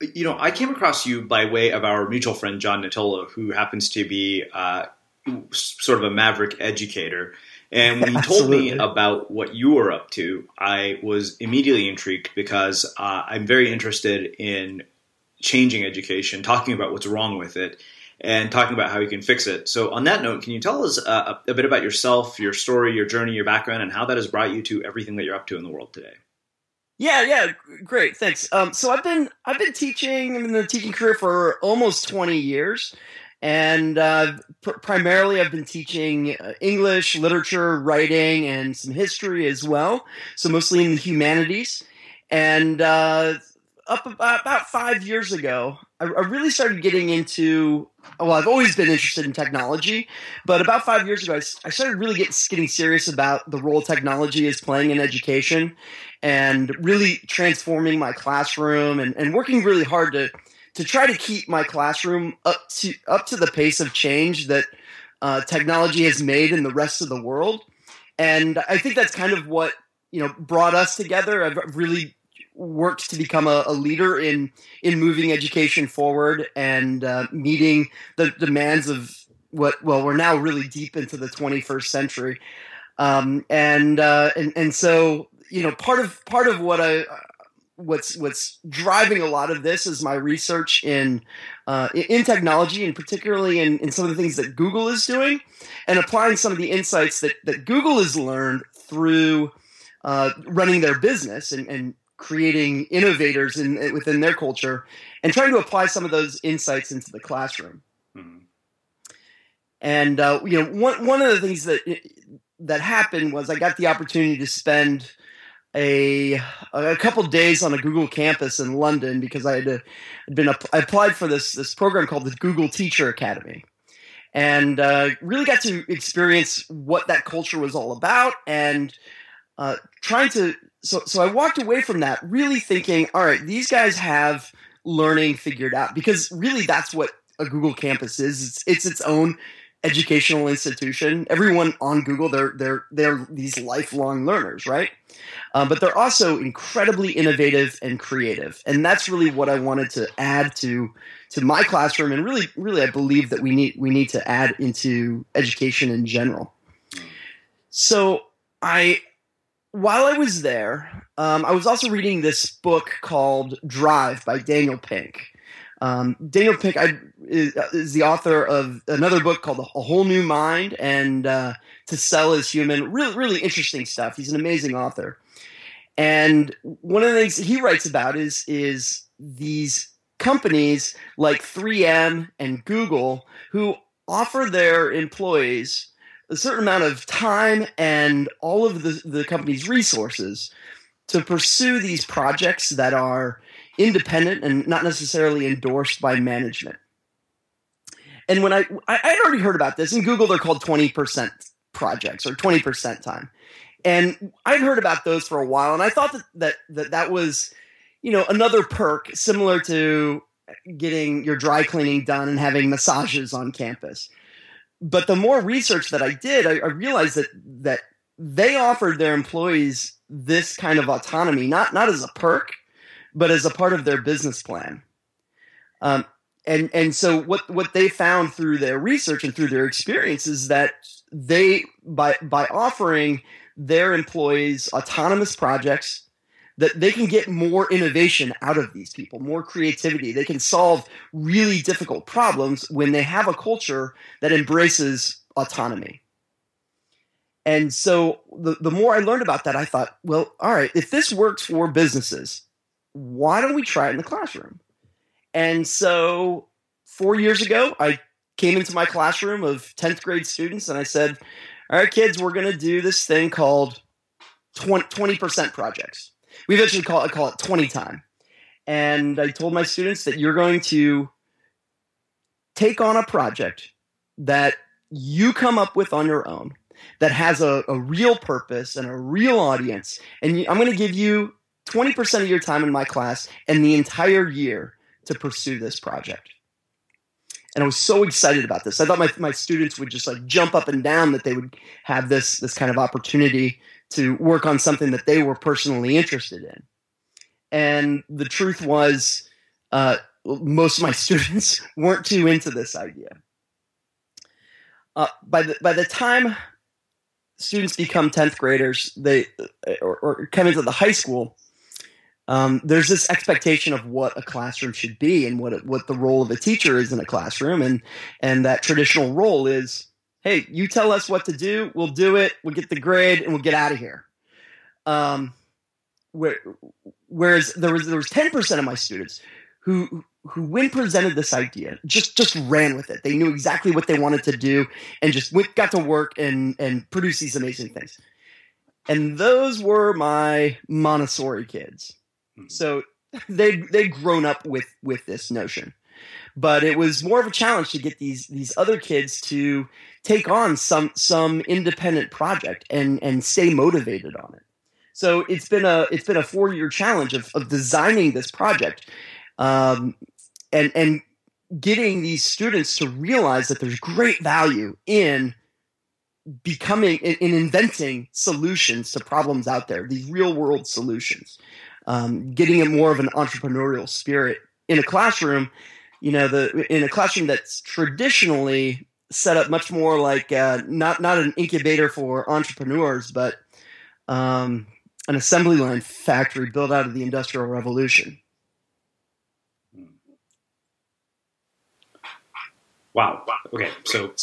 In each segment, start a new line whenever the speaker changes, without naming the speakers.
you know, I came across you by way of our mutual friend, John Natolo, who happens to be uh, sort of a maverick educator. And when you told me about what you were up to, I was immediately intrigued because uh, I'm very interested in changing education, talking about what's wrong with it, and talking about how you can fix it. So, on that note, can you tell us uh, a bit about yourself, your story, your journey, your background, and how that has brought you to everything that you're up to in the world today?
Yeah, yeah, great, thanks. Um, so I've been I've been teaching in the teaching career for almost twenty years, and uh, pr- primarily I've been teaching uh, English, literature, writing, and some history as well. So mostly in the humanities, and uh, up about, about five years ago, I, I, really started getting into. Well, I've always been interested in technology, but about five years ago, I, I started really get, getting serious about the role technology is playing in education, and really transforming my classroom and, and working really hard to to try to keep my classroom up to up to the pace of change that uh, technology has made in the rest of the world. And I think that's kind of what you know brought us together. I've really worked to become a, a, leader in in moving education forward and uh, meeting the demands of what well we're now really deep into the 21st century. Um, and, uh, and and so you know part of part of what I what's what's driving a lot of this is my research in uh, in technology and particularly in, in some of the things that Google is doing and applying some of the insights that, that Google has learned through uh, running their business and, and creating innovators in, within their culture and trying to apply some of those insights into the classroom. Mm-hmm. And uh, you know, one one of the things that that happened was I got the opportunity to spend a a couple days on a Google campus in London because I had, to, been I applied for this this program called the Google Teacher Academy, and uh, really got to experience what that culture was all about and uh, trying to so so I walked away from that really thinking, all right, these guys have learning figured out because really that's what a Google campus is. It's it's its own educational institution. Everyone on Google, they're they're they're these lifelong learners, right? Um, but they're also incredibly innovative and creative, and that's really what I wanted to add to to my classroom, and really, really, I believe that we need we need to add into education in general. So I while I was there, um, I was also reading this book called Drive by Daniel Pink. Um, Daniel Pink I, is, is, the author of another book called A Whole New Mind and uh, To Sell Is Human. Really, really interesting stuff. He's an amazing author. And one of the things he writes about is is these companies like 3M and Google who offer their employees a certain amount of time and all of the, the company's resources to pursue these projects that are independent and not necessarily endorsed by management. And when I I would already heard about this. In Google, they're called twenty percent projects or twenty percent time, and I'd heard about those for a while, and I thought that that that, that was you know another perk similar to getting your dry cleaning done and having massages on campus but the more research that I did, I, I, realized that that they offered their employees this kind of autonomy, not not as a perk, but as a part of their business plan. Um, and and so what what they found through their research and through their experience is that they by by offering their employees autonomous projects that they can get more innovation out of these people, more creativity. They can solve really difficult problems when they have a culture that embraces autonomy. And so the, the more I learned about that, I thought, well, all right, if this works for businesses, why don't we try it in the classroom? And so four years ago, I came into my classroom of 10th grade students and I said, all right, kids, we're going to do this thing called 20, percent projects we eventually call it call it 20 time. And I told my students that you're going to take on a project that you come up with on your own that has a, a real purpose and a real audience. And I'm going to give you 20% of your time in my class and the entire year to pursue this project. And I was so excited about this. I thought my, my students would just like jump up and down that they would have this, this kind of opportunity to work on something that they were personally interested in. And the truth was, uh, most of my students weren't too into this idea. uh, by the by the time students become 10th graders they or, or come into the high school um, there's this expectation of what a classroom should be and what what the role of a teacher is in a classroom and and that traditional role is hey you tell us what to do. We'll do it. We'll get the grade and we'll get out of here. Um, where, whereas there was there was 10% of my students who who when presented this idea just just ran with it. They knew exactly what they wanted to do and just went, got to work and and produce these amazing things. And those were my montessori kids. Hmm. so they they'd grown up with with this notion but it was more of a challenge to get these these other kids to take on some some independent project and and stay motivated on it. So it's been a it's been a four year challenge of, of designing this project um, and and getting these students to realize that there's great value in becoming in, in inventing solutions to problems out there these real world solutions um, getting it more of an entrepreneurial spirit in a classroom you know the in a classroom that's traditionally set up much more like uh, not not an incubator for entrepreneurs but um, an assembly line factory built out of the industrial revolution
Wow. Okay. So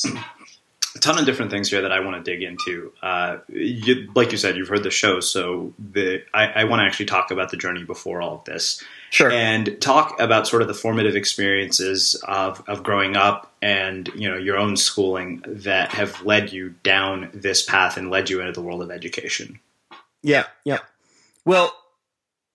a ton of different things here that I want to dig into. Uh, you, like you said, you've heard the show, so the I, I want to actually talk about the journey before all of this.
Sure.
And talk about sort of the formative experiences of, of growing up and you know your own schooling that have led you down this path and led you into the world of education.
Yeah. Yeah. Well,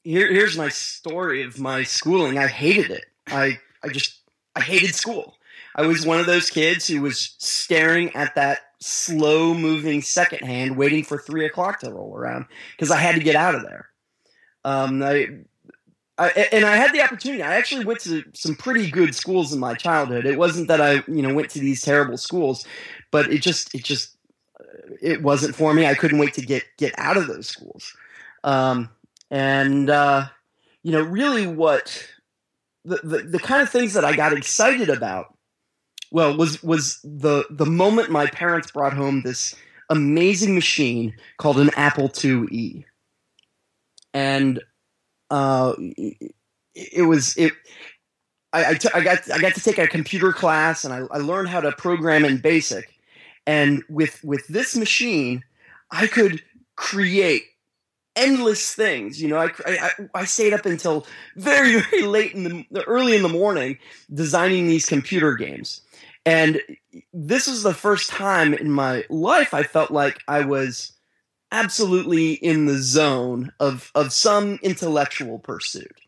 here, here's my story of my schooling. I hated it. I I just I hated school. I was one of those kids who was staring at that slow moving second hand, waiting for three o'clock to roll around because I had to get out of there. Um, I, I, and I had the opportunity. I actually went to some pretty good schools in my childhood. It wasn't that I, you know, went to these terrible schools, but it just, it just, it wasn't for me. I couldn't wait to get get out of those schools. Um, and uh, you know, really, what the, the the kind of things that I got excited about well was was the the moment my parents brought home this amazing machine called an Apple IIe, and uh, it, was it. I, I, t- I got I got to take a computer class and I, I learned how to program in BASIC, and with with this machine, I could create endless things. You know, I, I, I stayed up until very, very late in the early in the morning designing these computer games. And this was the first time in my life I felt like I was absolutely in the zone of, of some intellectual pursuit.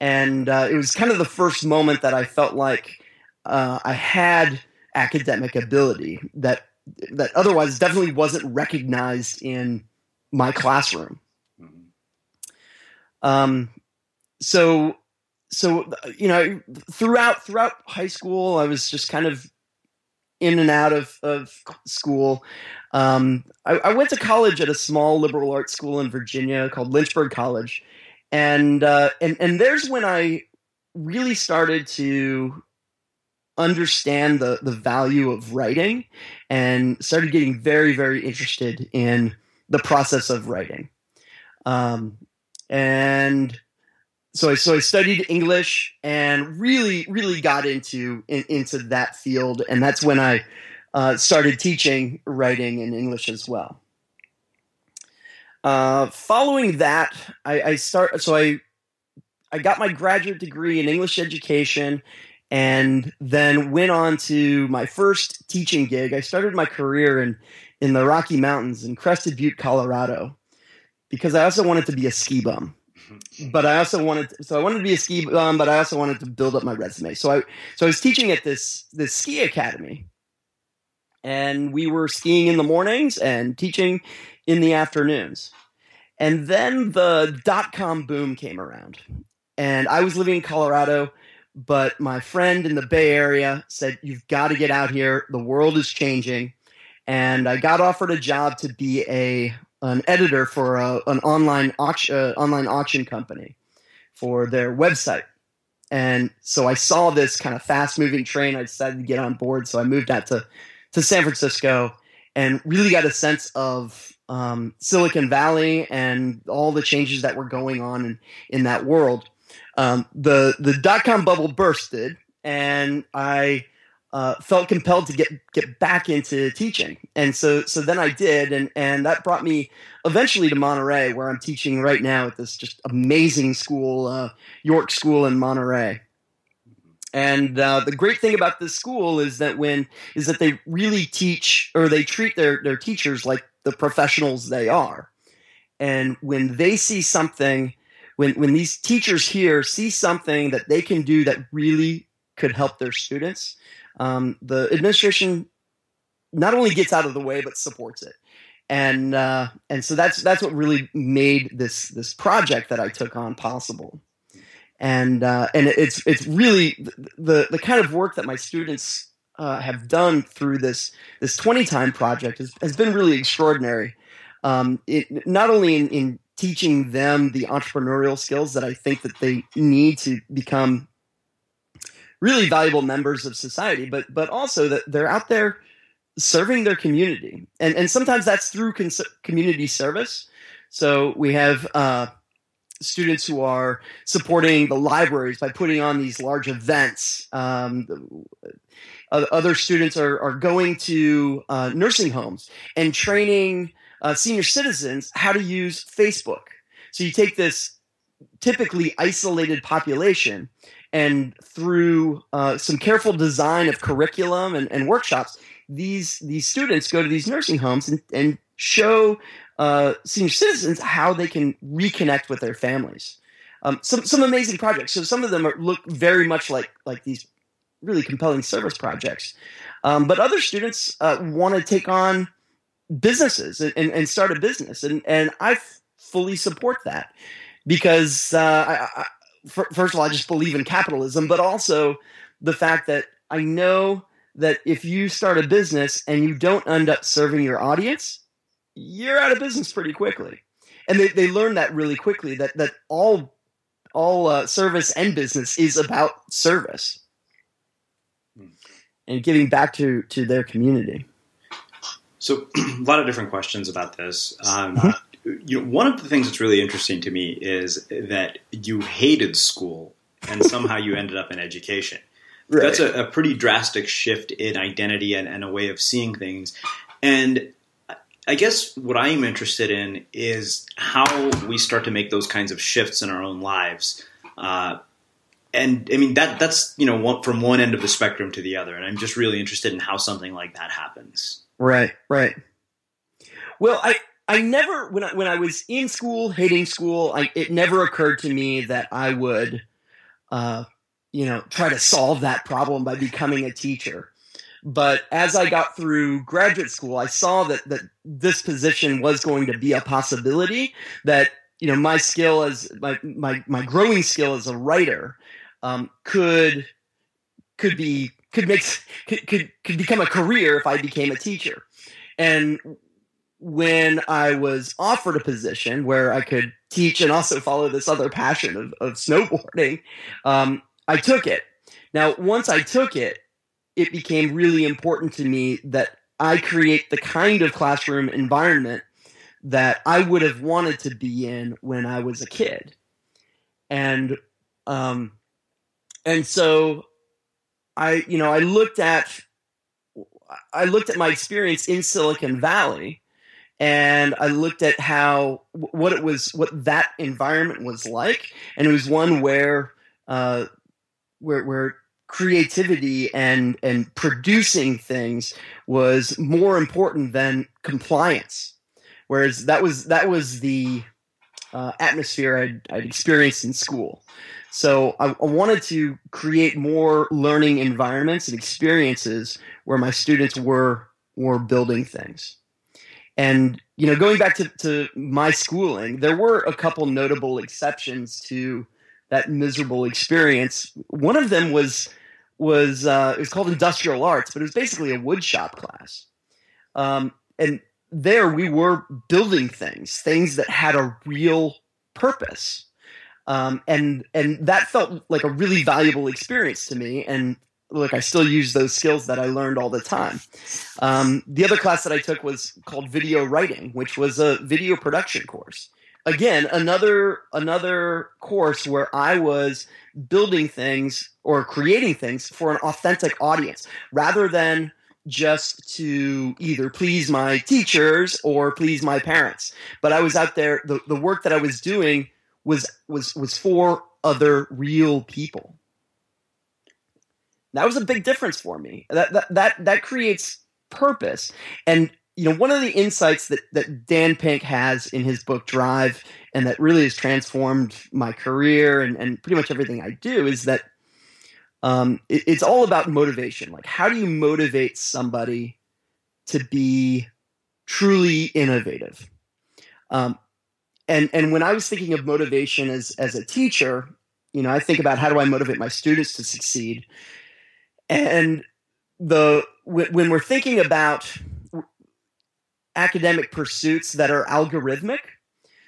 And uh, it was kind of the first moment that I felt like uh, I had academic ability that that otherwise definitely wasn't recognized in my classroom. Um, so so you know throughout throughout high school i was just kind of in and out of, of school. Um, I, I, went to college at a small liberal arts school in virginia called lynchburg college. And uh, and and there's when i really started to understand the the value of writing and started getting very very interested in the process of writing. Um, and so I so I studied English and really really got into in, into that field, and that's when I uh, started teaching writing in English as well. Uh, following that, I, I start so I I got my graduate degree in English education, and then went on to my first teaching gig. I started my career in in the Rocky Mountains in Crested Butte, Colorado, because I also wanted to be a ski bum but I also wanted to, so I wanted to be a ski bum, but I also wanted to build up my resume. So I so I was teaching at this this ski academy, and we were skiing in the mornings and teaching in the afternoons. And then the dot com boom came around, and I was living in Colorado, but my friend in the Bay Area said, "You've got to get out here. The world is changing." And I got offered a job to be a an editor for a, an online auction, uh, online auction company for their website. And so I saw this kind of fast moving train. I decided to get on board. So I moved out to, to San Francisco and really got a sense of um, Silicon Valley and all the changes that were going on in, in that world. Um, the the dot com bubble bursted, and I uh, felt compelled to get get back into teaching, and so so then I did, and and that brought me eventually to Monterey, where I'm teaching right now at this just amazing school, uh, York School in Monterey. And uh, the great thing about this school is that when is that they really teach or they treat their their teachers like the professionals they are. And when they see something, when when these teachers here see something that they can do that really could help their students, um, the administration not only gets out of the way but supports it. And uh, and so that's that's what really made this this project that I took on possible and uh, and it's it's really the the kind of work that my students uh, have done through this this 20 time project has, has been really extraordinary. Um, it not only in, in teaching them the entrepreneurial skills that I think that they need to become really valuable members of society, but but also that they're out there serving their community, and and sometimes that's through cons- community service. So we have. Uh, students who are supporting the libraries by putting on these large events. Um, other students are, are going to uh, nursing homes and training uh, senior citizens how to use Facebook. So you take this typically isolated population and through uh, some careful design of curriculum and, and, workshops, these these students go to these nursing homes and, and show uh, senior citizens how they can reconnect with their families. Um, some some amazing projects. So some of them are, look very much like like these really compelling service projects, um, but other students uh, want to take on businesses and, and, start a business, and and I fully support that because uh, I, I, first of all I just believe in capitalism, but also the fact that I know that if you start a business and you don't end up serving your audience, you're out of business pretty quickly. And they, they learn that really quickly that that all all uh, service and business is about service and giving back to to their community.
So, a lot of different questions about this. Um, mm-hmm. You know, one of the things that's really interesting to me is that you hated school and somehow you ended up in education. Right. That's a, a, pretty drastic shift in identity and, and, a way of seeing things. And I guess what I am interested in is how we start to make those kinds of shifts in our own lives. Uh, and I mean that that's you know one, from one end of the spectrum to the other, and I'm just really interested in how something like that happens.
Right, right. Well, I I never when I when I was in school, hating school, I, it never occurred to me that I would, uh, you know, try to solve that problem by becoming a teacher. But as I got through graduate school, I saw that that this position was going to be a possibility. That you know my skill as my my my growing skill as a writer um, could could be could make could, could could become a career if I became a teacher. And when I was offered a position where I could teach and also follow this other passion of, of snowboarding, um, I took it. Now, once I took it, it became really important to me that I create the kind of classroom environment that I would have wanted to be in when I was a kid. And um and so I you know I looked at I looked at my experience in Silicon Valley and I looked at how what it was what that environment was like and it was one where uh where where creativity and and producing things was more important than compliance. Whereas that was that was the uh, atmosphere I'd, I'd, experienced in school. So I, I, wanted to create more learning environments and experiences where my students were were building things. And you know, going back to, to my schooling, there were a couple notable exceptions to that miserable experience. One of them was was uh, it was called industrial arts, but it was basically a woodshop class. Um, and there we were building things, things that had a real purpose. Um, and and that felt like a really valuable experience to me. And look, I still use those skills that I learned all the time. Um, the other class that I took was called video writing, which was a video production course. Again, another another course where I was building things or creating things for an authentic audience rather than just to either please my teachers or please my parents. But I was out there the, the work that I was doing was was was for other real people. That was a big difference for me. That that that, that creates purpose. And you know, one of the insights that, that Dan Pink has in his book Drive and that really has transformed my career and, and pretty much everything I do is that um, it, it's all about motivation. Like, how do you motivate somebody to be truly innovative? Um, and and when I was thinking of motivation as as a teacher, you know, I think about how do I motivate my students to succeed, and the when we're thinking about academic pursuits that are algorithmic.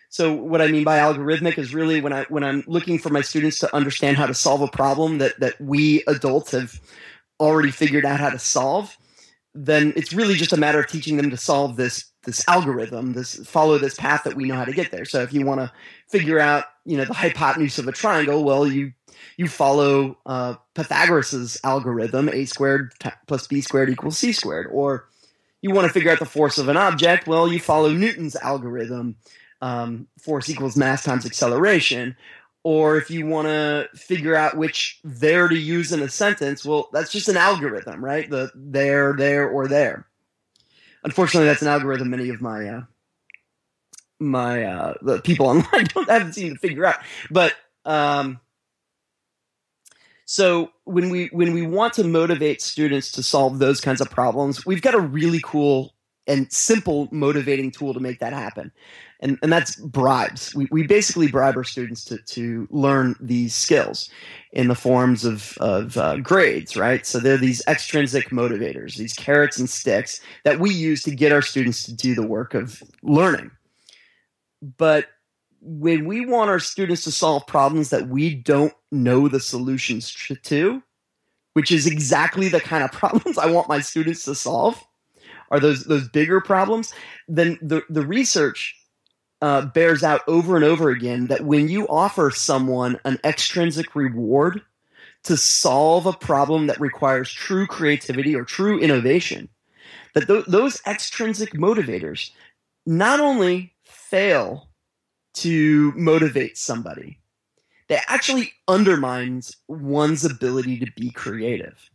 So what I mean by algorithmic is really when I when I'm looking for my students to understand how to solve a problem that that we adults have already figured out how to solve, then it's really just a matter of teaching them to solve this this algorithm, this follow this path that we know how to get there. So if you want to figure out, you know, the hypotenuse of a triangle, well, you you follow uh, Pythagoras's algorithm: a squared plus b squared equals c squared. Or you want to figure out the force of an object, well, you follow Newton's algorithm: um, force equals mass times acceleration. Or if you want to figure out which there to use in a sentence, well, that's just an algorithm, right? The there, there, or there unfortunately, that's an algorithm many of my uh, my uh, the people online don't haven't seemed to figure out. But um, so when we when we want to motivate students to solve those kinds of problems, we've got a really cool and simple motivating tool to make that happen and, and that's bribes. We, we basically bribe our students to, to learn these skills in the forms of, of uh, grades, right? So they're these extrinsic motivators, these carrots and sticks that we use to get our students to do the work of learning. But when we want our students to solve problems that we don't know the solutions to, which is exactly the kind of problems I want my students to solve, are those those bigger problems, then the, the research uh, bears out over and over again that when you offer someone an extrinsic reward to solve a problem that requires true creativity or true innovation, that th- those extrinsic motivators not only fail to motivate somebody, they actually undermines one's ability to be creative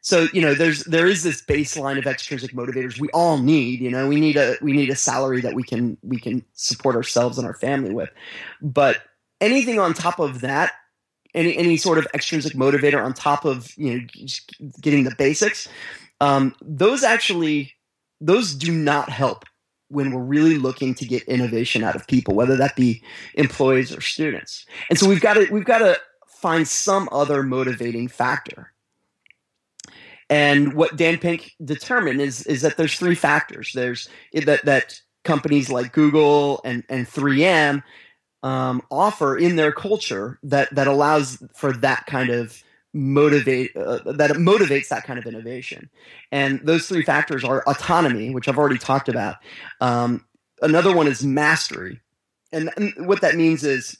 so you know there's there is this baseline of extrinsic motivators we all need you know we need a we need a salary that we can we can support ourselves and our family with. But anything on top of that any any sort of extrinsic motivator on top of you know getting the basics um, those actually those do not help when we're really looking to get innovation out of people whether that be employees or students. And so we've got to we've got to find some other motivating factor and what Dan Pink determined is is that there's three factors. There's that that companies like Google and and 3M um, offer in their culture that that allows for that kind of motivate uh, that motivates that kind of innovation. And those three factors are autonomy, which I've already talked about. Um, another one is mastery, and, and what that means is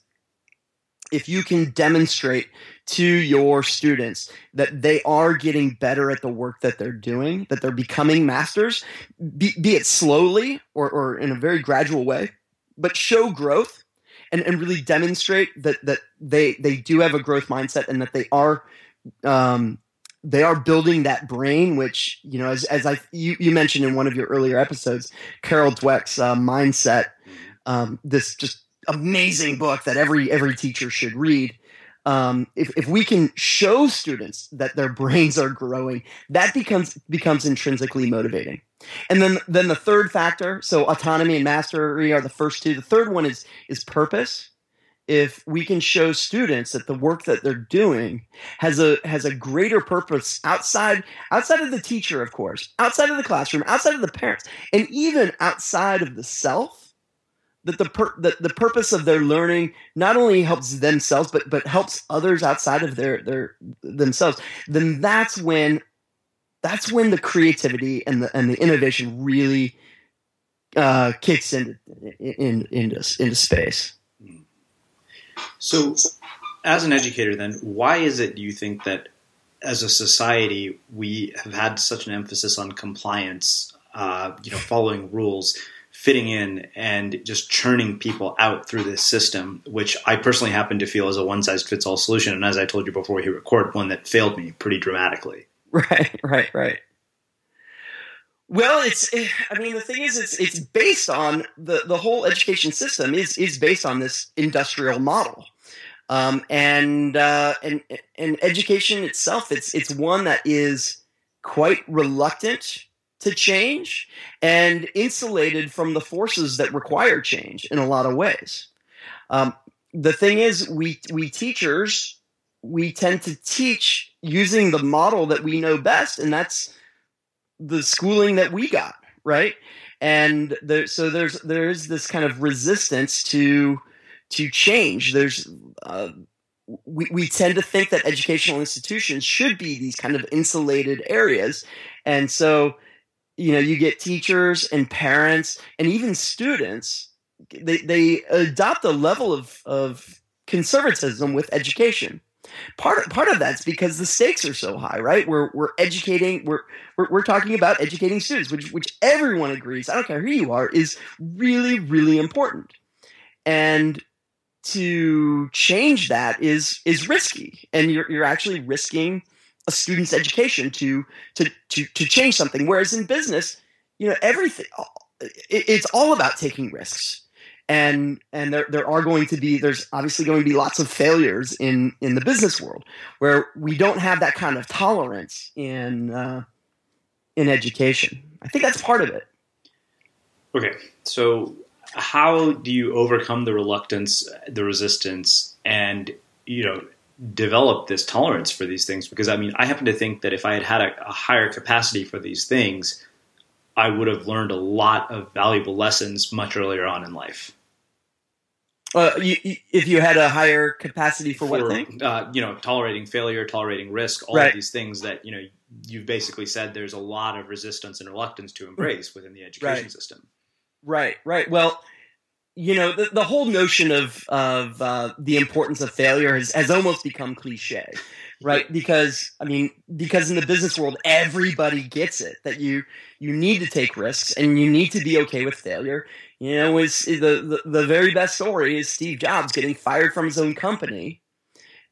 if you can demonstrate to your students that they are getting better at the work that they're doing, that they're becoming masters, be, be it slowly or, or in a very gradual way, but show growth and, and really demonstrate that that they they do have a growth mindset and that they are um, they are building that brain, which you know, as as I you, you mentioned in one of your earlier episodes, Carol Dweck's uh, mindset. Um, this just amazing book that every every teacher should read. Um, if, if we can show students that their brains are growing, that becomes becomes intrinsically motivating. And then then the third factor, so autonomy and mastery are the first two. The third one is is purpose. If we can show students that the work that they're doing has a has a greater purpose outside outside of the teacher, of course, outside of the classroom, outside of the parents, and even outside of the self, that the, per, the purpose of their learning not only helps themselves but but helps others outside of their their themselves then that's when that's when the creativity and the and the innovation really uh, kicks in in, into into space.
So as an educator then why is it do you think that as a society we have had such an emphasis on compliance uh, you know following rules fitting in and just churning people out through this system, which I personally happen to feel is a one size fits all solution. And as I told you before we record, one that failed me pretty dramatically.
Right, right, right. Well, it's. I mean, the thing is, it's it's based on the the whole education system is is based on this industrial model, um, and uh, and and education itself. It's it's one that is quite reluctant to change and insulated from the forces that require change in a lot of ways. Um, the thing is, we we teachers we tend to teach using the model that we know best, and that's the schooling that we got, right? And there, so there's there's this kind of resistance to to change. There's uh, we, we tend to think that educational institutions should be these kind of insulated areas, and so you know you get teachers and parents and even students they, they adopt a level of, of conservatism with education. Part part of that's because the stakes are so high right? We're we're educating we're we're, we're talking about educating students which which everyone agrees i don't care who you are is really really important. And to change that is is risky. And you're you're actually risking a student's education to to to to change something. Whereas in business, you know, everything it's all about taking risks. And and there there are going to be there's obviously going to be lots of failures in in the business world where we don't have that kind of tolerance in uh, in education. I think that's part of it.
Okay, so how do you overcome the reluctance, the resistance, and you know develop this tolerance for these things because I mean, I happen to think that if I had had a, a, higher capacity for these things, I would have learned a lot of valuable lessons much earlier on in life.
Uh, you, if you had a higher capacity for, for what thing?
Uh, you know, tolerating failure, tolerating risk, all right. of these things that you know you've basically said there's a lot of resistance and reluctance to embrace within the education
right.
system.
Right, right. Well, you know the, the whole notion of of uh, the importance of failure has, has almost become cliche right? Because i mean because in the business world everybody gets it that you you need to take risks and you need to be okay with failure. You know is the, the, the very best story is steve jobs getting fired from his own company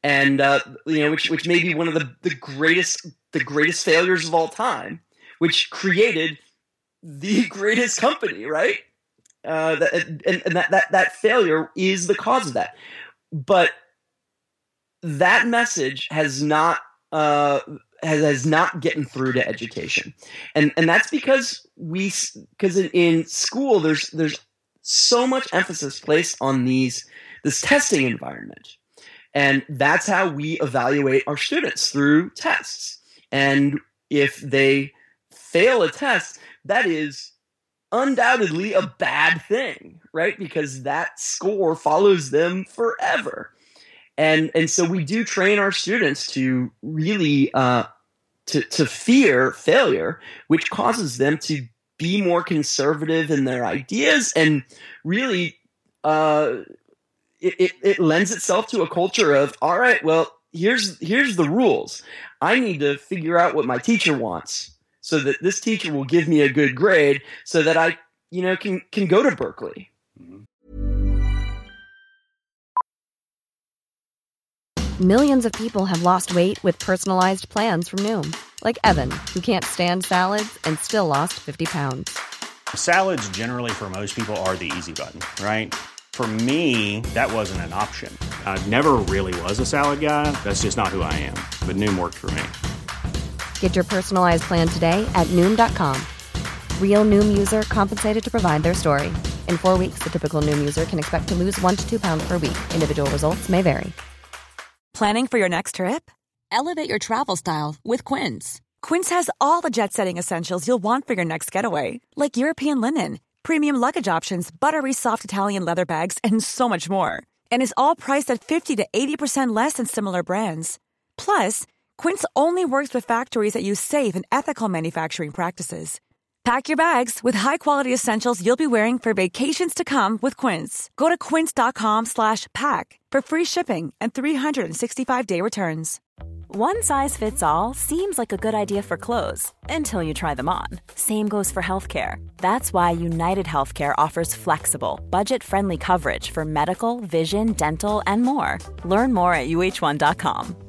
and uh, you know which which may be one of the, the greatest the greatest failures of all time which created the greatest company right uh, that, and, and that, that that failure is the cause of that. But that message has not uh, has, has not gotten through to education, and and that's because we because in, in school there's there's so much emphasis placed on these this testing environment, and that's how we evaluate our students through tests. And if they fail a test, that is undoubtedly a bad thing, right? Because that score follows them forever. And and so we do train our students to really uh, to to fear failure, which causes them to be more conservative in their ideas and really uh, it, it, it lends itself to a culture of all right, well, here's here's the rules. I need to figure out what my teacher wants so that this teacher will give me a good grade so that I, you know, can can go to Berkeley. Mm-hmm.
Millions of people have lost weight with personalized plans from Noom, like Evan, who can't stand salads and still lost 50 pounds.
Salads generally for most people are the easy button, right? For me, that wasn't an option. I never really was a salad guy. That's just not who I am. But Noom worked for me.
Get your personalized plan today at noom.com. Real noom user compensated to provide their story. In four weeks, the typical noom user can expect to lose one to two pounds per week. Individual results may vary.
Planning for your next trip? Elevate your travel style with Quince. Quince has all the jet setting essentials you'll want for your next getaway, like European linen premium luggage options, buttery soft Italian leather bags, and so much more. And is all priced at 50 to 80% less than similar brands. Plus, Quince only works with factories that use safe and ethical manufacturing practices. Pack your bags with high-quality essentials you'll be wearing for vacations to come with Quince. Go to quince.com/pack for free shipping and 365-day returns.
One size fits all seems like a good idea for clothes until you try them on. Same goes for healthcare. That's why United Healthcare offers flexible, budget-friendly coverage for medical, vision, dental, and more. Learn more at uh1.com.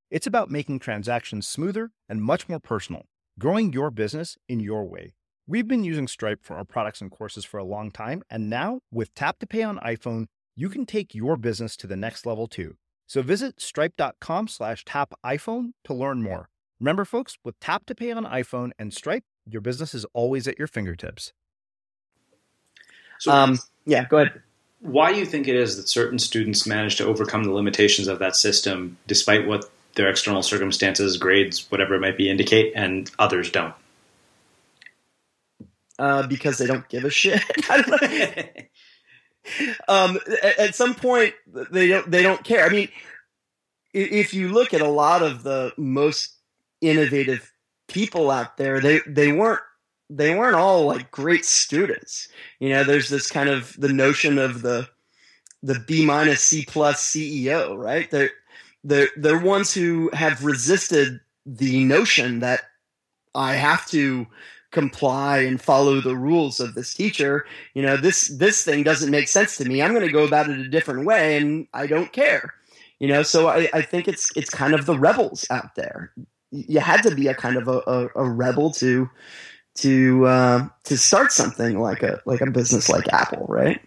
It's about making transactions smoother and much more personal, growing your business in your way. We've been using Stripe for our products and courses for a long time, and now with Tap to Pay on iPhone, you can take your business to the next level too. So visit stripe.com slash tap iPhone to learn more. Remember, folks, with Tap to Pay on iPhone and Stripe, your business is always at your fingertips.
So,
Um, yeah, go ahead.
why do you think it is that certain students manage to overcome the limitations of that system despite what their external circumstances, grades, whatever it might be, indicate, and others don't?
Uh, because they don't give a shit. I don't know. um, at, at some point, they don't. They don't care. I mean, if you look at a lot of the most innovative people out there, they they weren't they weren't all like great students. You know, there's this kind of the notion of the the B minus C plus CEO, right? They're they're they're ones who have resisted the notion that I have to comply and follow the rules of this teacher. You know, this this thing doesn't make sense to me. I'm going to go about it a different way, and I don't care. You know, so I, I think it's it's kind of the rebels out there. You had to be a kind of a, a, a rebel to to uh, to start something like a like a business like Apple, right?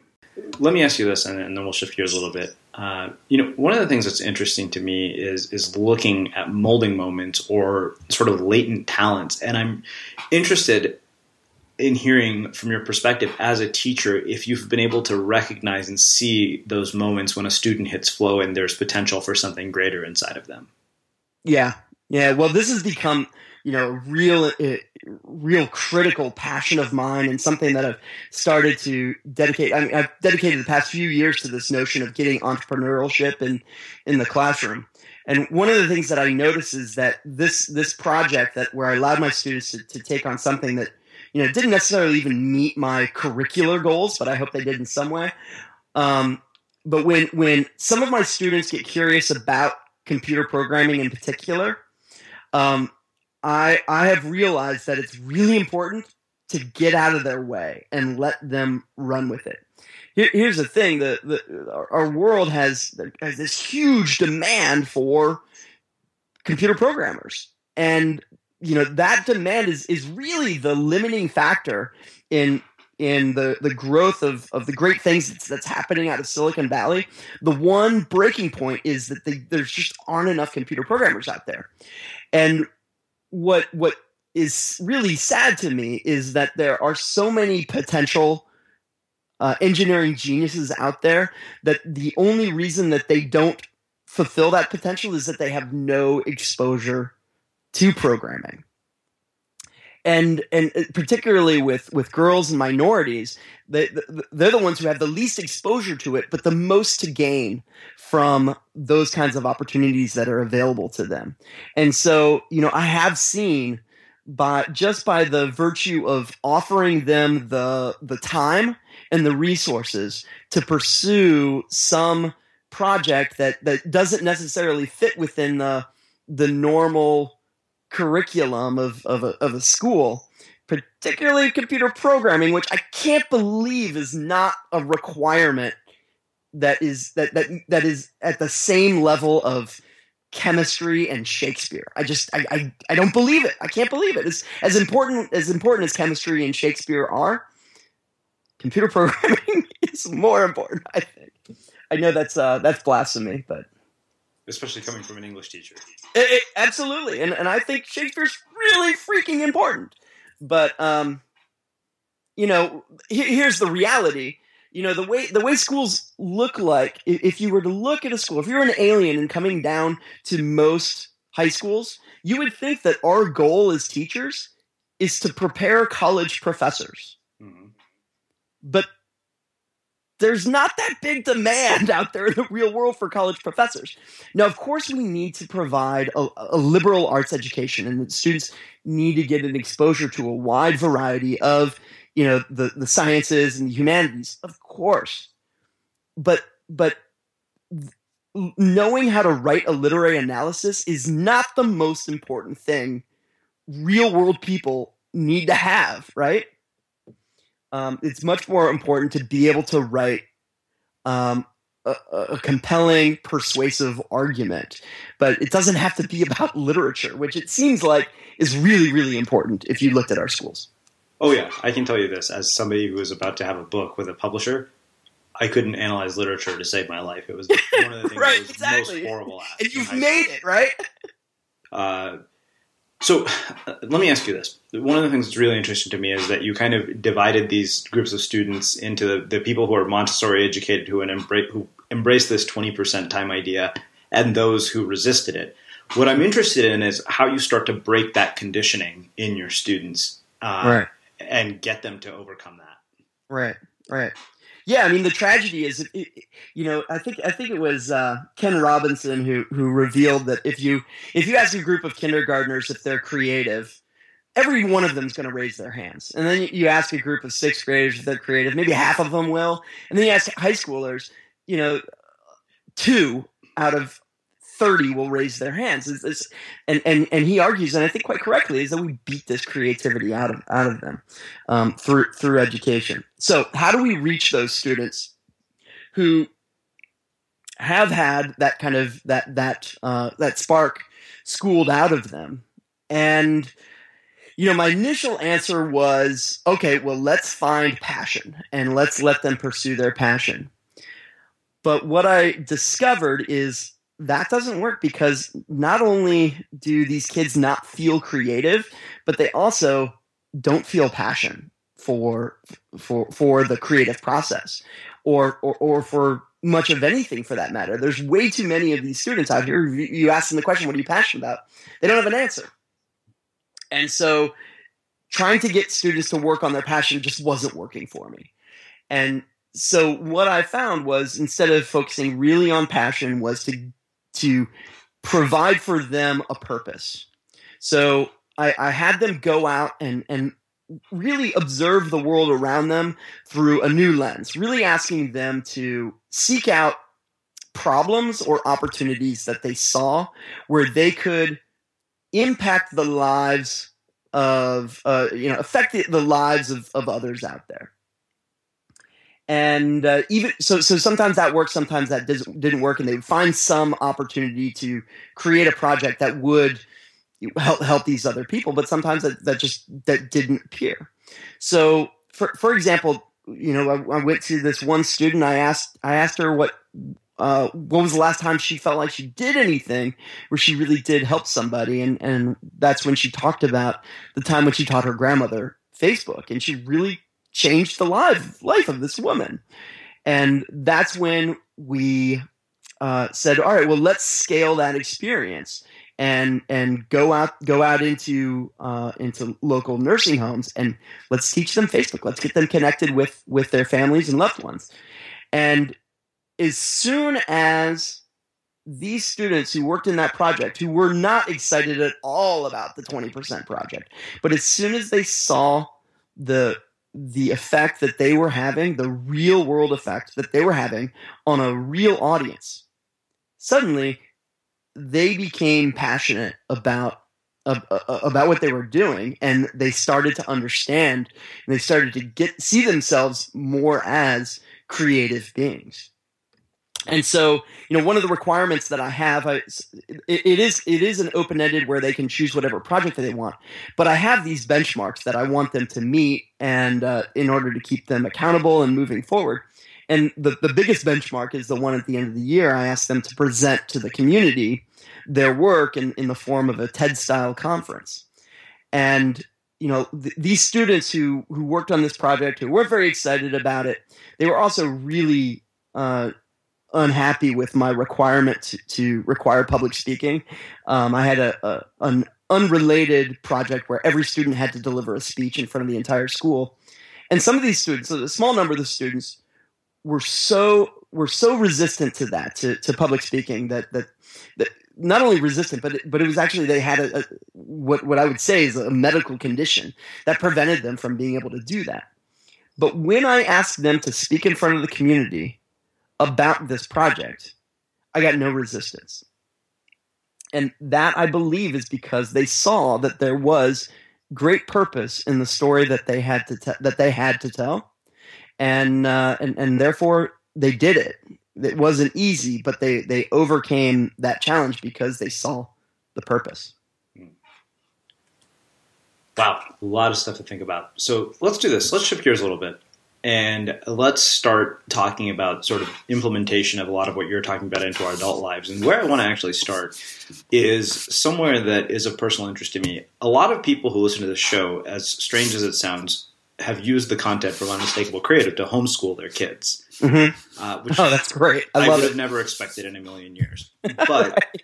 Let me ask you this, and, and then we'll shift gears a little bit. Uh, you know, one of the things that's interesting to me is is looking at molding moments or sort of latent talents, and I'm interested in hearing from your perspective as a teacher if you've been able to recognize and see those moments when a student hits flow and there's potential for something greater inside of them.
Yeah, yeah. Well, this has become you know real uh, real critical passion of mine and something that I've started to dedicate. I mean, I've dedicated the past few years to this notion of getting entrepreneurship in in the classroom. And one of the things that I notice is that this this project that where I allowed my students to, to take on something that you know didn't necessarily even meet my curricular goals, but I hope they did in some way. Um, but when when some of my students get curious about computer programming in particular, um, I I have realized that it's really important to get out of their way and let them run with it. Here, here's the thing: the, the our, world has has this huge demand for computer programmers, and you know that demand is is really the limiting factor in in the the growth of of the great things that's, that's happening out of Silicon Valley. The one breaking point is that they, there's just aren't enough computer programmers out there, and what what is really sad to me is that there are so many potential uh, engineering geniuses out there that the only reason that they don't fulfill that potential is that they have no exposure to programming. And and uh, particularly with with girls and minorities they, they're the ones who have the least exposure to it but the most to gain from those kinds of opportunities that are available to them. And so you know i have seen by just by the virtue of offering them the the time and the resources to pursue some project that that doesn't necessarily fit within the the normal curriculum of of a, of a school particularly computer programming which i can't believe is not a requirement that is that that that is at the same level of chemistry and Shakespeare. I just I, I, I don't believe it. I can't believe it. It's as important as important as chemistry and Shakespeare are. Computer programming is more important. I think. I know that's uh, that's blasphemy, but
especially coming from an English teacher.
It, it, absolutely, and and I think Shakespeare's really freaking important. But um, you know, here's the reality you know the way the way schools look like if you were to look at a school if you're an alien and coming down to most high schools you would think that our goal as teachers is to prepare college professors mm-hmm. but there's not that big demand out there in the real world for college professors. Now, of course, we need to provide a, a, liberal arts education, and students need to get an exposure to a wide variety of you know the the sciences and the humanities of course. But but knowing how to write a literary analysis is not the most important thing real world people need to have right? Um, it's much more important to be able to write um, a, a, compelling persuasive argument. But it doesn't have to be about literature which it seems like is really really important if you looked at our schools
Oh yeah, I can tell you this as somebody who was about to have a book with a publisher. I couldn't analyze literature to save my life. It was one of the things right, I was exactly. most horrible at.
And you've made it, right?
Uh, so uh, let me ask you this. One of the things that's really interesting to me is that you kind of divided these groups of students into the, the people who are Montessori educated who, embrace, who embrace this 20% time idea and those who resisted it. What I'm interested in is how you start to break that conditioning in your students. Uh, right and get them to overcome that.
Right, right. Yeah, I mean the tragedy is, it, you know, I think I think it was uh, Ken Robinson who who revealed that if you if you ask a group of kindergartners if they're creative, every one of them is going to raise their hands, and then you ask a group of sixth graders if they're creative, maybe half of them will, and then you ask high schoolers, you know, two out of 30 will raise their hands. It's, it's, and, and, and he argues, and I think quite correctly, is that we beat this creativity out of, out of them um, through, through education. So, how do we reach those students who have had that kind of that that uh, that spark schooled out of them? And you know, my initial answer was, okay, well, let's find passion and let's let them pursue their passion. But what I discovered is that doesn't work because not only do these kids not feel creative, but they also don't feel passion for for for the creative process or or, or for much of anything for that matter. There's way too many of these students out here. You ask them the question, "What are you passionate about?" They don't have an answer, and so trying to get students to work on their passion just wasn't working for me. And so what I found was instead of focusing really on passion, was to to provide for them a purpose. So I, I had them go out and and really observe the world around them through a new lens, really asking them to seek out problems or opportunities that they saw where they could impact the lives of uh, you know affect the, lives of, of others out there and uh, even so so sometimes that worked sometimes that didn't work and they would find some opportunity to create a project that would help help these other people but sometimes that, that just that didn't appear so for for example you know I, I went to this one student i asked i asked her what uh, when was the last time she felt like she did anything where she really did help somebody? And, and that's when she talked about the time when she taught her grandmother Facebook and she really changed the life, life of this woman. And that's when we uh, said, all right, well, let's scale that experience and and go out go out into uh, into local nursing homes and let's teach them Facebook. Let's get them connected with with their families and loved ones. And as soon as these students who worked in that project, who were not excited at all about the 20% project, but as soon as they saw the the effect that they were having, the real world effect that they were having on a real audience, suddenly they became passionate about uh, about what they were doing and they started to understand and they started to get see themselves more as creative beings and so you know one of the requirements that i have I, it, it is it is an open-ended where they can choose whatever project that they want. But i have these benchmarks that i want them to meet and uh, in order to keep them accountable and moving forward. And the, the biggest benchmark is the one at the end of the year. I ask them to present to the community their work in, in the form of a ted style conference. And you know th- these students who who worked on this project who were very excited about it they were also really uh, unhappy with my requirement to, to require public speaking. Um, I had a, a, an unrelated project where every student had to deliver a speech in front of the entire school, and some of these students, a small number of the students, were so were so resistant to that to, to public speaking that that that not only resistant, but but it was actually they had a, a, what what I would say is a medical condition that prevented them from being able to do that. But when I asked them to speak in front of the community about this project, I got no resistance. And that I believe is because they saw that there was great purpose in the story that they had to te- that they had to tell, and uh, and and therefore they did it. It wasn't easy, but they they overcame that challenge because they saw the purpose.
Wow, a lot of stuff to think about. So let's do this. Let's shift gears a little bit. And let's start talking about sort of implementation of a lot of what you're talking about into our adult lives. And where I want to actually start is somewhere that is of personal interest to me. A lot of people who listen to this show, as strange as it sounds, have used the content from Unmistakable Creative to homeschool their kids.
Mm-hmm. Uh, which oh, that's great! I,
I
would
it.
have
never expected in a million years. But right.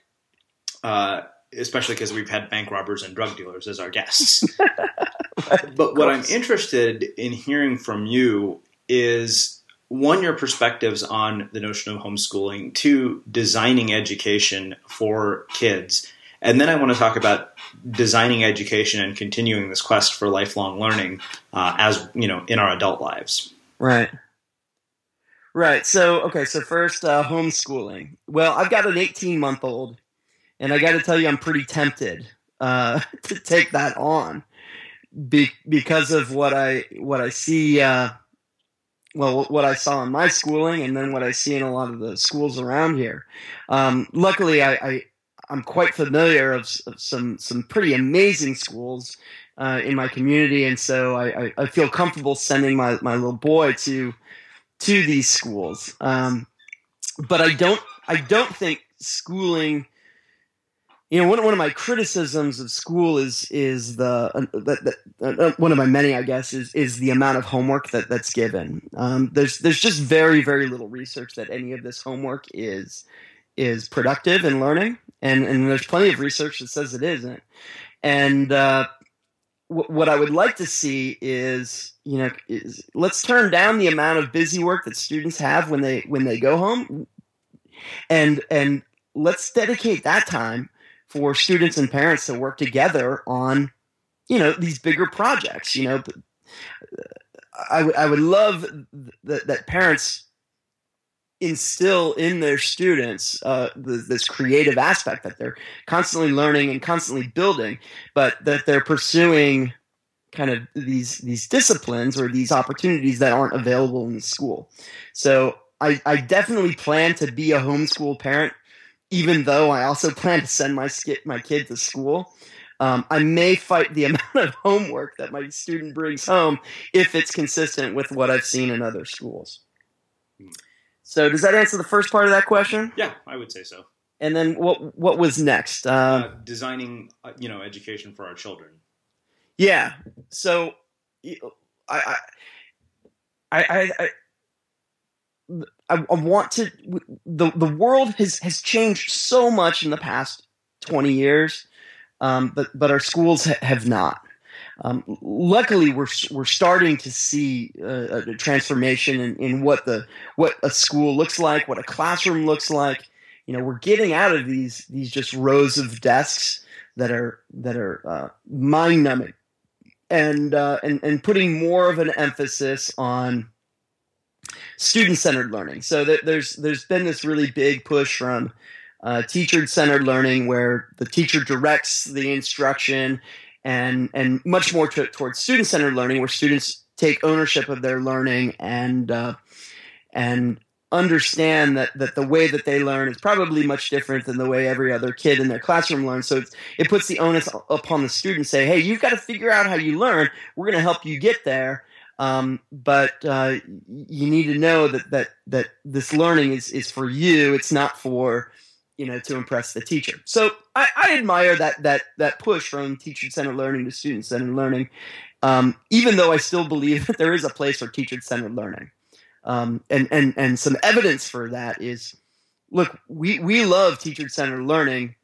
uh, especially because we've had bank robbers and drug dealers as our guests. but what I'm interested in hearing from you is one, your perspectives on the notion of homeschooling, two, designing education for kids. And then I want to talk about designing education and continuing this quest for lifelong learning uh, as, you know, in our adult lives.
Right. Right. So, okay. So first, uh, homeschooling. Well, I've got an 18 month old and I got to tell you, I'm pretty tempted uh, to take that on be, because of what I what I see. Uh, well, what I saw in my schooling, and then what I see in a lot of the schools around here. Um, luckily, I, I am quite familiar of, of, some some pretty amazing schools uh, in my community, and so I, I, I, feel comfortable sending my, my little boy to to these schools. Um, but I don't I don't think schooling you know one, one of my criticisms of school is is the uh, that, uh, uh, one of my many I guess is is the amount of homework that that's given. Um, there's there's just very very little research that any of this homework is is productive in learning, and and there's plenty of research that says it isn't. And uh, what I would like to see is you know is let's turn down the amount of busy work that students have when they when they go home, and and let's dedicate that time for students and parents to work together on, you know, these bigger projects. You know, I, I would love that, that parents instill in their students uh, the, this creative aspect that they're constantly learning and constantly building, but that they're pursuing kind of these these disciplines or these opportunities that aren't available in the school. So I, I definitely plan to be a homeschool parent even though I also plan to send my my kid to school. Um, I may fight the amount of homework that my student brings home if it's consistent with what I've seen in other schools. So does that answer the first part of that question?
Yeah, I would say so.
And then what what was next? Uh,
uh, designing, uh, you know, education for our children.
Yeah. So I I I, I I, I want to. The the world has has changed so much in the past twenty years, um, but but our schools ha- have not. Um, luckily, we're we're starting to see uh, a transformation in, in what the what a school looks like, what a classroom looks like. You know, we're getting out of these these just rows of desks that are that are uh, mind numbing, and uh, and and putting more of an emphasis on student centered learning. So there's there's been this really big push from uh, teacher centered learning where the teacher directs the instruction and and much more to, towards student centered learning where students take ownership of their learning and uh, and understand that that the way that they learn is probably much different than the way every other kid in their classroom learns. So it puts the onus upon the student. Say, hey, you've got to figure out how you learn. We're going to help you get there. Um, but uh, you need to know that that that this learning is is for you. It's not for you know to impress the teacher. So I, I admire that that that push from teacher centered learning to student centered learning. Um, even though I still believe that there is a place for teacher centered learning, um, and and and some evidence for that is, look, we we love teacher centered learning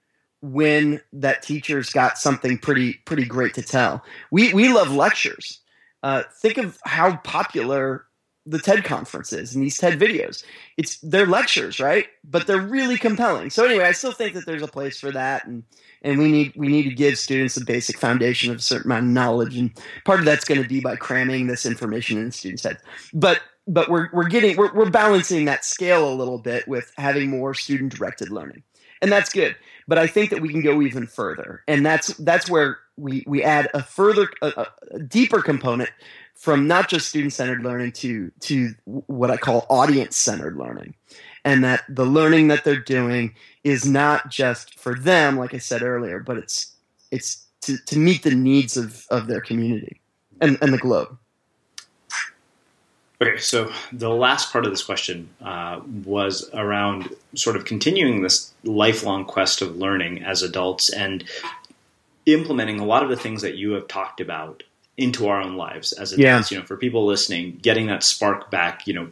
when that teacher's got something pretty pretty great to tell. We we love lectures uh, think of how popular the TED conference is and these TED videos. It's they're lectures, right? But they're really compelling. So anyway, I still think that there's a place for that, and and we need we need to give students a basic foundation of a certain amount of knowledge, and part of that's going to be by cramming this information in students' heads. But but we're we're getting we're we're balancing that scale a little bit with having more student directed learning, and that's good. But I think that we can go even further, and that's that's where we we add a further a, a deeper component from not just student centered learning to to what I call audience centered learning, and that the learning that they're doing is not just for them, like I said earlier, but it's it's to, to meet the needs of, of their community and, and the globe.
Okay, so the last part of this question uh, was around sort of continuing this lifelong quest of learning as adults and implementing a lot of the things that you have talked about into our own lives as adults. Yeah. You know, for people listening, getting that spark back. You know,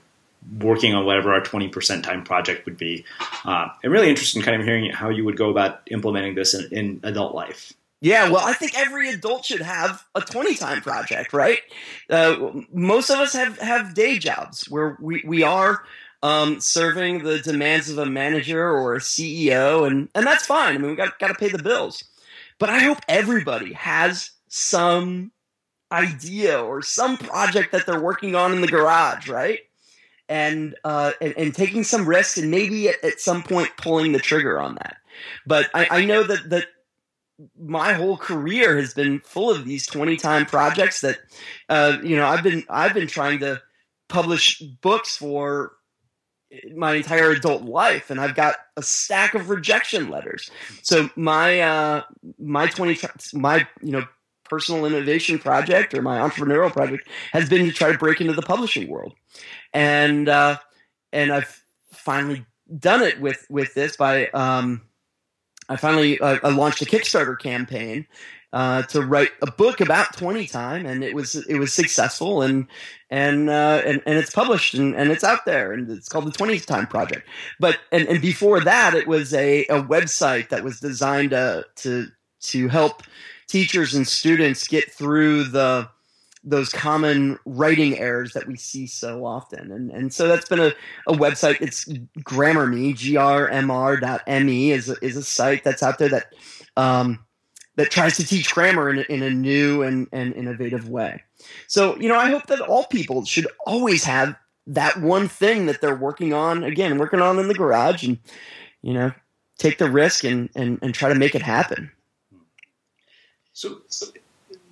working on whatever our twenty percent time project would be. Uh, I'm really interested in kind of hearing how you would go about implementing this in, in adult life.
Yeah, well, I think every adult should have a 20 time project, right? Uh, most of us have, have day jobs where we, we are um, serving the demands of a manager or a CEO, and, and that's fine. I mean, we got, got to pay the bills. But I hope everybody has some idea or some project that they're working on in the garage, right? And uh, and, and taking some risks and maybe at, at, some point pulling the trigger on that. But I, I know that that my whole career has been full of these 20 time projects that uh, you know I've been I've been trying to publish books for my entire adult life and I've got a stack of rejection letters. So my uh my 20 my you know personal innovation project or my entrepreneurial project has been to try to break into the publishing world. And uh and I've finally done it with with this by um I finally uh, I launched a Kickstarter campaign uh, to write a book about 20 time and it was it was successful and and uh, and, and it's published and, and it's out there and it's called the 20 time project. But and, and before that it was a, a website that was designed to to to help teachers and students get through the those common writing errors that we see so often. And and so that's been a, a website. It's Grammarme, G-R-M-R dot M-E is a, is a site that's out there that um, that tries to teach grammar in, in a new and, and innovative way. So, you know, I hope that all people should always have that one thing that they're working on, again, working on in the garage and, you know, take the risk and, and, and try to make it happen.
So, so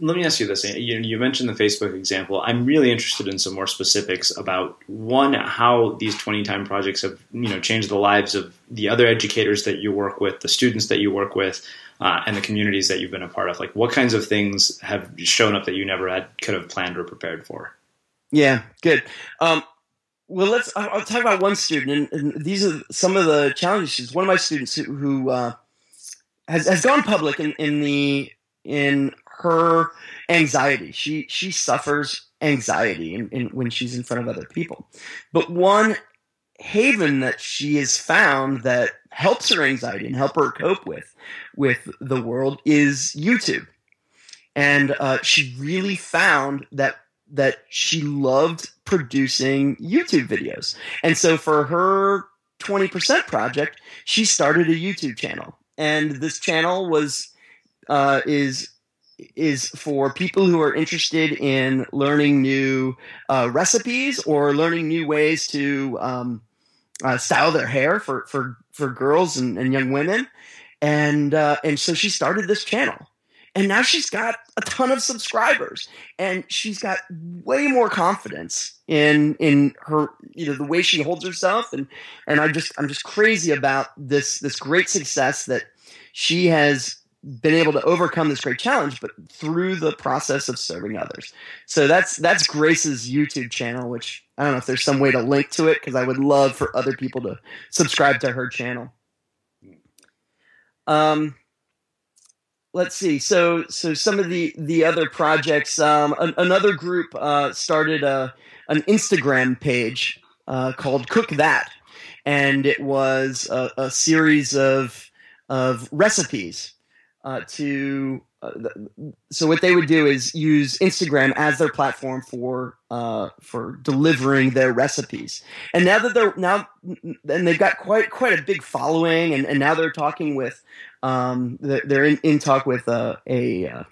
let me ask you this. You, you mentioned the Facebook example. I'm really interested in some more specifics about one, how these 20 time projects have, you know, changed the lives of the other educators that you work with, the students that you work with, uh, and the communities that you've been a part of? Like, what kinds of things have shown up that you never had could have planned or prepared for?
Yeah, good. Um, well, let's. I'll talk about one student, and, and, these are some of the challenges. One of my students who, uh, has has gone public in, in the in her anxiety. She she suffers anxiety in, in, when she's in front of other people. But one haven that she has found that helps her anxiety and help her cope with with the world is YouTube. And uh, she really found that that she loved producing YouTube videos. And so for her 20% project, she started a YouTube channel. And this channel was uh, is is for people who are interested in learning new uh, recipes or learning new ways to um, uh, style their hair for for for girls and, and young women, and uh, and so she started this channel, and now she's got a ton of subscribers, and she's got way more confidence in in her you know the way she holds herself, and and I just I'm just crazy about this this great success that she has been able to overcome this great challenge, but through the process of serving others. So that's that's Grace's YouTube channel, which I don't know if there's some way to link to it because I would love for other people to subscribe to her channel. Um, let's see. So so some of the the other projects. Um, an, another group uh, started a an Instagram page uh, called Cook That, and it was a, a series of of recipes uh, to uh, so what they would do is use Instagram as their platform for uh, for delivering their recipes. And now that they're now and they've got quite quite a big following, and, and now they're talking with um, they're in, in talk with uh, a uh,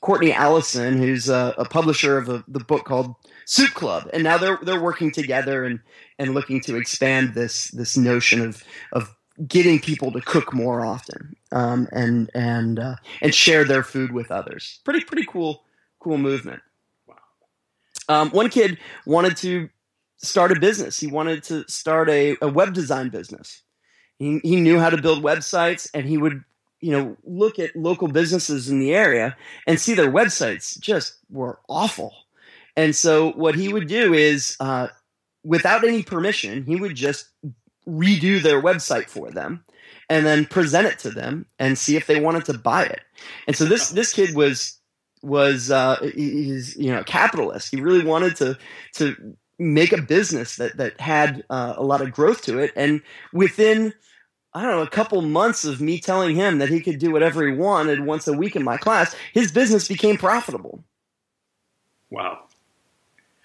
Courtney Allison, who's a, a publisher of a, the book called Soup Club, and now they're they're working together and and looking to expand this this notion of of getting people to cook more often um, and and uh, and share their food with others. Pretty pretty cool cool movement. Wow. Um, one kid wanted to start a business. He wanted to start a, a web design business. He he knew how to build websites, and he would you know look at local businesses in the area and see their websites just were awful. And so what he would do is. Uh, without any permission, he would just redo their website for them and then present it to them and see if they wanted to buy it. And so this this kid was was uh, he's you know a capitalist. He really wanted to to make a business that that had uh, a lot of growth to it. And within I don't know a couple months of me telling him that he could do whatever he wanted once a week in my class, his business became profitable.
Wow.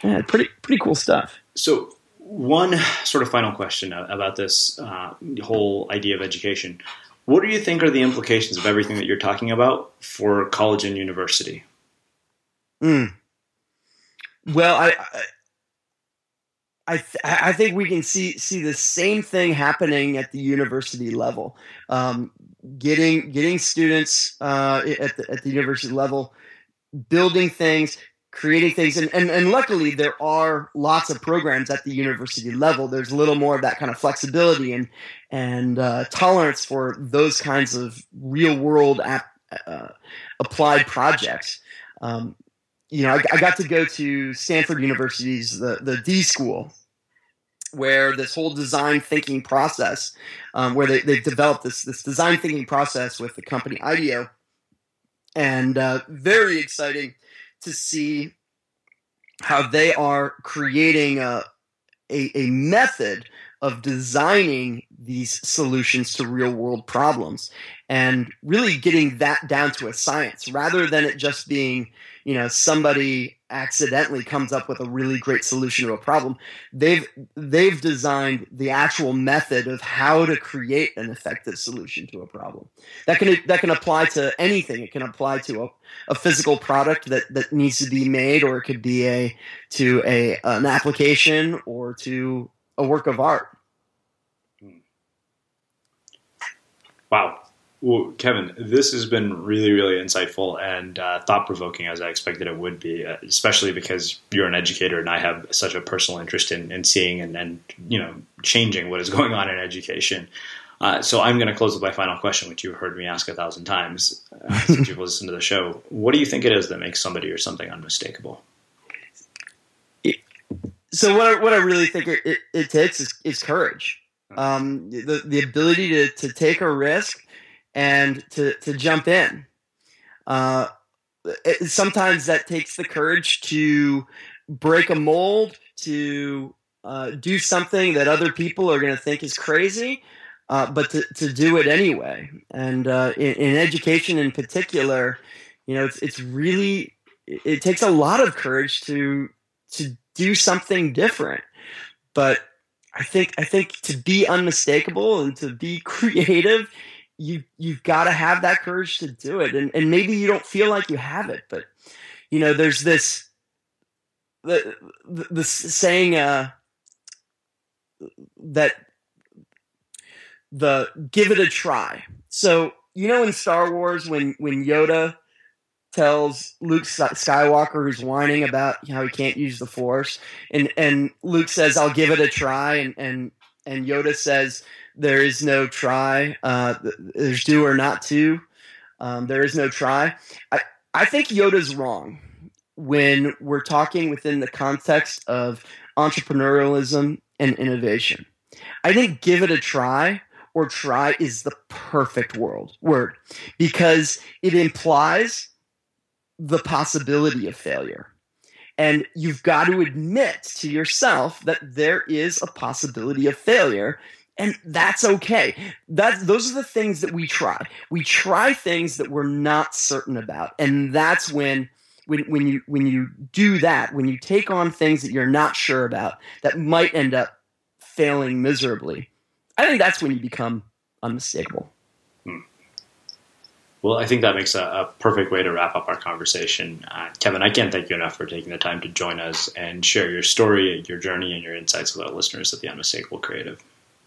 Yeah, pretty pretty cool stuff.
So one sort of final question about this uh, whole idea of education. What do you think are the implications of everything that you're talking about for college and university?
Mm. Well, I, I, th- I think we can see see the same thing happening at the university level. Um, getting getting students uh, at the at the university level, building things, creating things. And, and and luckily there are lots of programs at the university level. there's a little more of that kind of flexibility and and uh, tolerance for those kinds of real world app, uh, applied projects. um, you know I, I, got to go to stanford university's the, the d school where this whole design thinking process um, where they, they've developed this this design thinking process with the company ideo and uh, very exciting to see how they are creating a, a, a method of designing these solutions to real world problems and really getting that down to a science rather than it just being you know somebody accidentally comes up with a really great solution to a problem. They've they've designed the actual method of how to create an effective solution to a problem. That can that can apply to anything. It can apply to a, a physical product that that needs to be made or it could be a to a an application or to a work of art. Hmm.
Wow well, Kevin, this has been really, really insightful and uh, thought provoking as I expected it would be, uh, especially because you're an educator and I have such a personal interest in, in seeing and, and, you know, changing what is going on in education. Uh, so I'm going to close with my final question, which you've heard me ask a thousand times uh, since you've listened to the show. What do you think it is that makes somebody or something unmistakable?
so so what I, what I really think it, it, it takes is, is courage, um, the the ability to to take a risk and to to jump in. Uh, it, sometimes that takes the courage to break a mold, to uh, do something that other people are going to think is crazy, uh, but to, to do it anyway. And uh, in, in, education, in particular, you know, it's it's really it, takes a lot of courage to to do something different. But I think I think to be unmistakable and to be creative, you you've got to have that courage to do it. And and maybe you don't feel like you have it, but you know, there's this the the, saying uh, that the give it a try. So you know in Star Wars when when Yoda tells Luke Skywalker who's whining about how he can't use the Force, and and Luke says, "I'll give it a try," and and and Yoda says, "There is no try. Uh, there's do or not to. Um, there is no try." I I think Yoda's wrong when we're talking within the context of entrepreneurialism and innovation. I think give it a try or try is the perfect world word because it implies the possibility of failure. And you've got to admit to yourself that there is a possibility of failure and that's okay. That those are the things that we try. We try things that we're not certain about. And that's when when when you when you do that, when you take on things that you're not sure about that might end up failing miserably. I think that's when you become unmistakable.
Well, I think that makes a, a, perfect way to wrap up our conversation. Uh, Kevin, I can't thank you enough for taking the time to join us and share your story, your journey, and your insights with our listeners at the Unmistakable Creative.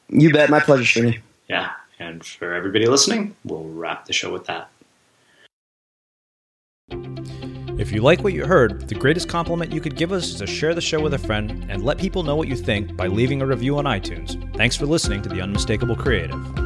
You bet. My pleasure, Srini.
Yeah. And for everybody listening, we'll wrap the show with that.
If you like what you heard, the greatest compliment you could give us is to share the show with a friend and let people know what you think by leaving a review on iTunes. Thanks for listening to The Unmistakable Creative.